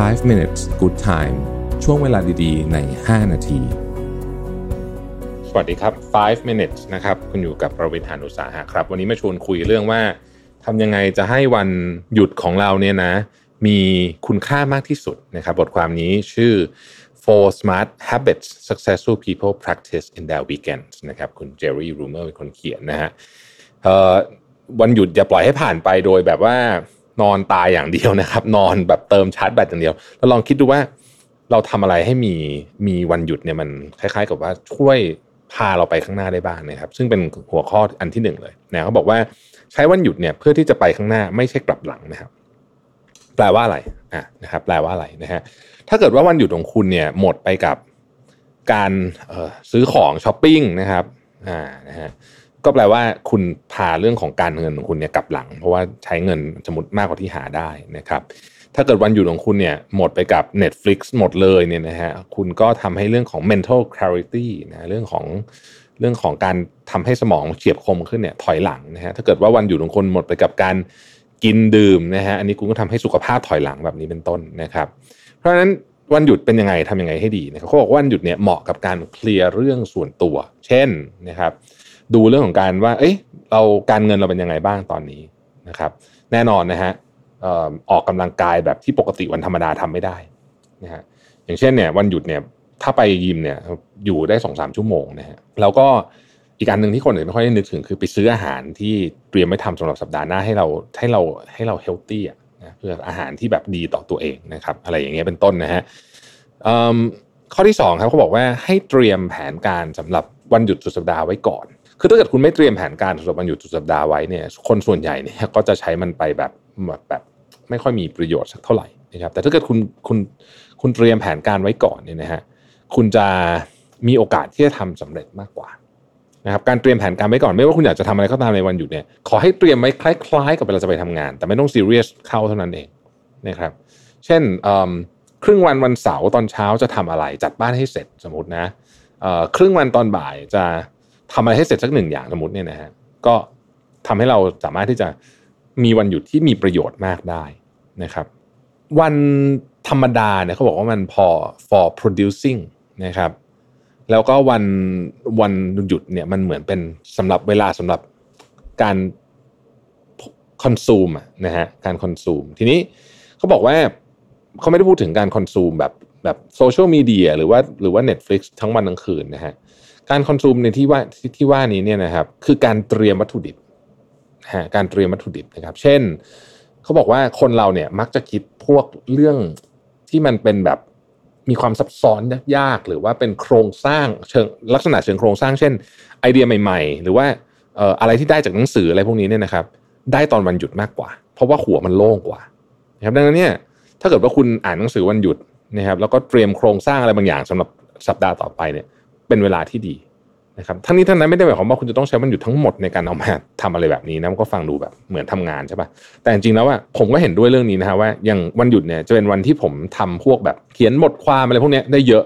5 minutes good time ช่วงเวลาดีๆ ใน 5 นาที สวัสดีครับ 5 minutes นะครับ คุณอยู่กับประวิทยานุสาหะครับ วันนี้มาชวนคุยเรื่องว่าทำยังไงจะให้วันหยุดของเราเนี่ยนะ มีคุณค่ามากที่สุดนะครับ บทความนี้ชื่อ four smart habits successful people practice in their weekends นะครับ คุณเจอร์รี่รูเมอร์เป็นคนเขียนนะฮะวันหยุดอย่าปล่อยให้ผ่านไปโดยแบบว่า นอนตายอย่างเดียวนะครับ นอนแบบเติมชาร์จแบตอย่างเดียว แล้วลองคิดดูว่าเราทำอะไรให้มีมีวันหยุดเนี่ยมันคล้าย ๆ กับว่าช่วยพาเราไปข้างหน้าได้บ้างนะครับ ซึ่งเป็นหัวข้ออันที่หนึ่งเลยนะเขาบอกว่าใช้วันหยุดเนี่ยเพื่อที่จะไปข้างหน้าไม่ใช่กลับหลังนะครับ แปลว่าอะไรอะนะครับ แปลว่าอะไรนะฮะถ้าเกิดว่าวันหยุดของคุณเนี่ยหมดไปกับการซื้อของช้อปปิ้งนะครับอ่านะฮะ ก็แปลว่าคุณพาเรื่องของการเงินของคุณเนี่ยกลับหลัง เพราะว่าใช้เงินสมมติมากกว่าที่หาได้นะครับถ้าเกิดวันหยุดของคุณเนี่ยหมดไปกับ Netflix หมดเลยเนี่ยนะฮะคุณก็ทำให้เรื่องของ mental clarity นะเรื่องของเรื่องของการทำให้สมองเฉียบคมขึ้นเนี่ยถอยหลังนะฮะถ้าเกิดว่าวันหยุดของคุณหมดไปกับการกินดื่มนะฮะอันนี้คุณก็ทำให้สุขภาพถอยหลังแบบนี้เป็นต้นนะครับ เพราะฉะนั้นวันหยุดเป็นยังไงทำยังไงให้ดีนะครับเขาบอกว่าวันหยุดเนี่ยเหมาะกับการเคลียร์เรื่องส่วนตัว เช่นนะครับ ดูเรื่องของการว่า เอ้ยเราการเงินเราเป็นยังไงบ้างตอนนี้นะครับ แน่นอนนะฮะออกกำลังกายแบบที่ปกติวันธรรมดาทำไม่ได้นะฮะอย่างเช่นเนี่ยวันหยุดเนี่ยถ้าไปยิมเนี่ยอยู่ได้สองสามชั่วโมงนะฮะแล้วก็อีกอันหนึ่งที่คนอื่นไม่ค่อยได้นึกถึงคือไปซื้ออาหารที่เตรียมไว้ทำสำหรับสัปดาห์หน้าให้เราให้เราให้เราเฮลตี้อะนะเพื่ออาหารที่แบบดีต่อตัวเองนะครับ อะไรอย่างเงี้ยเป็นต้นนะฮะข้อที่2ครับเขาบอกว่าให้เตรียมแผนการสำหรับวันหยุดสุดสัปดาห์ไว้ก่อน คือถ้าเกิดคุณไม่เตรียมแผนการสำหรับวันหยุดสุดสัปดาห์ไว้เนี่ย คนส่วนใหญ่เนี่ยก็จะใช้มันไปแบบแบบแบบไม่ค่อยมีประโยชน์สักเท่าไหร่นะครับ แต่ถ้าเกิดคุณคุณคุณเตรียมแผนการไว้ก่อนเนี่ยนะฮะคุณจะมีโอกาสที่จะทำสำเร็จมากกว่านะครับการเตรียมแผนการไว้ก่อนไม่ว่าคุณอยากจะทำอะไรก็ตามในวันหยุดเนี่ยขอให้เตรียมไว้คล้ายๆ กับเวลาจะไปทำงาน แต่ไม่ต้องซีเรียสเข้าเท่านั้นเองนะครับเช่นครึ่งวันวันเสาร์ตอนเช้าจะทำอะไร จัดบ้านให้เสร็จสมมตินะครึ่งวันตอนบ่ายจะ ทำอะไรให้เสร็จสักหนึ่งอย่างสมมติเนี่ยนะฮะก็ทำให้เราสามารถที่จะมีวันหยุดที่มีประโยชน์มากได้นะครับ วันธรรมดาเนี่ยเขาบอกว่ามันพอ for producing นะครับ แล้วก็วันวันหยุดเนี่ยมันเหมือนเป็นสำหรับเวลาสำหรับการคอนซูมนะฮะการคอนซูม ทีนี้เขาบอกว่าเขาไม่ได้พูดถึงการคอนซูมแบบแบบโซเชียลมีเดียหรือว่าหรือว่า Netflix ทั้งวันทั้งคืนนะฮะ การคอนซูมในที่ว่าที่ว่านี้เนี่ยนะครับ คือการเตรียมวัตถุดิบฮะการเตรียมวัตถุดิบนะครับ เช่นเขาบอกว่าคนเราเนี่ยมักจะคิดพวกเรื่องที่มันเป็นแบบมีความซับซ้อนยากๆหรือว่าเป็นโครงสร้างเชิงลักษณะเชิงโครงสร้าง เช่น ไอเดียใหม่ ๆ หรือว่าอะไรที่ได้จากหนังสืออะไรพวกนี้เนี่ยนะครับ ได้ตอนวันหยุดมากกว่า เพราะว่าหัวมันโล่งกว่านะครับดังนั้นเนี่ยถ้าเกิดว่าคุณอ่านหนังสือวันหยุดนะครับแล้วก็เตรียมโครงสร้างอะไรบางอย่างสำหรับสัปดาห์ต่อไปเนี่ย เป็นเวลาที่ดีนะครับทั้งนี้ทั้งนั้นไม่ได้หมายความว่าคุณจะต้องใช้วันหยุดทั้งหมดในการเอามาทำอะไรแบบนี้นะมันก็ฟังดูแบบเหมือนทำงานใช่ปะแต่จริงๆแล้วว่าผมก็เห็นด้วยเรื่องนี้นะฮะว่าอย่างวันหยุดเนี่ยจะเป็นวันที่ผมทำพวกแบบเขียนบทความอะไรพวกนี้ได้เยอะ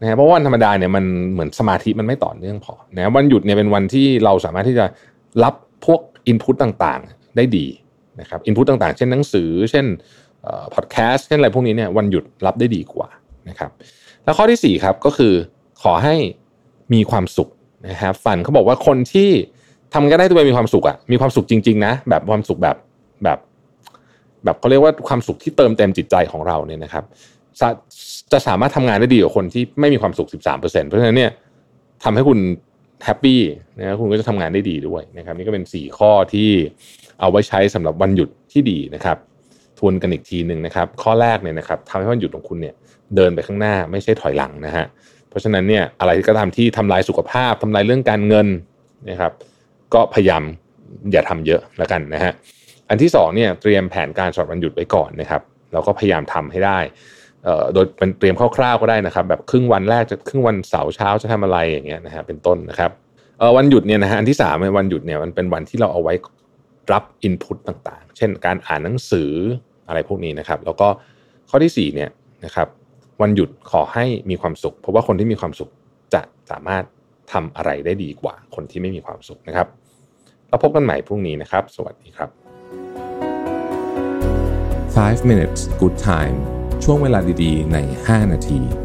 นะฮะเพราะวันธรรมดาเนี่ยมันเหมือนสมาธิมันไม่ต่อเนื่องพอนะวันหยุดเนี่ยเป็นวันที่เราสามารถที่จะรับพวกอินพุตต่างๆได้ดีนะครับอินพุตต่างๆ เช่นหนังสือ เช่นพอดแคสต์เช่นอะไรพวกนี้เนี่ยวันหยุดรับได้ดีกว่านะครับแล้วข้อที่4ครับก็คือ ขอให้มีความสุขนะครับฝันเขาบอกว่าคนที่ทำก็ได้ตัวเองมีความสุขอะมีความสุขจริง ๆ นะ แบบความสุขแบบแบบ แบบเขาเรียกว่าความสุขที่เติมเต็มจิตใจของเราเนี่ยนะครับจะจะสามารถทำงานได้ดีกว่าคนที่ไม่มีความสุข 13%เพราะฉะนั้นเนี่ยทำให้คุณแฮปปี้นะคุณก็จะทำงานได้ดีด้วยนะครับ นี่ก็เป็น 4 ข้อที่เอาไว้ใช้สำหรับวันหยุดที่ดีนะครับ ทวนกันอีกทีหนึ่งนะครับ ข้อแรกเนี่ยนะครับทำให้วันหยุดของคุณเนี่ยเดินไปข้างหน้าไม่ใช่ถอยหลังนะฮะ เพราะฉะนั้นเนี่ยอะไรที่ก็ทำที่ทำลายสุขภาพทำลายเรื่องการเงินนะครับก็พยายามอย่าทำเยอะแล้วกันนะฮะอันที่2เนี่ยเตรียมแผนการสอดวันหยุดไว้ก่อนนะครับแล้วก็พยายามทำให้ได้โดยเป็นเตรียมคร่าวๆก็ได้นะครับ แบบครึ่งวันแรกจะครึ่งวันเสาร์เช้าจะทำอะไรอย่างเงี้ยนะฮะเป็นต้นนะครับวันหยุดเนี่ยนะฮะอันที่3วันหยุดเนี่ยมันเป็นวันที่เราเอาไว้รับอินพุตต่างๆ เช่นการอ่านหนังสืออะไรพวกนี้นะครับ แล้วก็ข้อที่4เนี่ยนะครับ วันหยุดขอให้มีความสุข เพราะว่าคนที่มีความสุขจะสามารถทำอะไรได้ดีกว่า คนที่ไม่มีความสุขนะครับ เราพบกันใหม่พรุ่งนี้นะครับ สวัสดีครับ 5 minutes good time ช่วงเวลาดีๆ ใน 5 นาที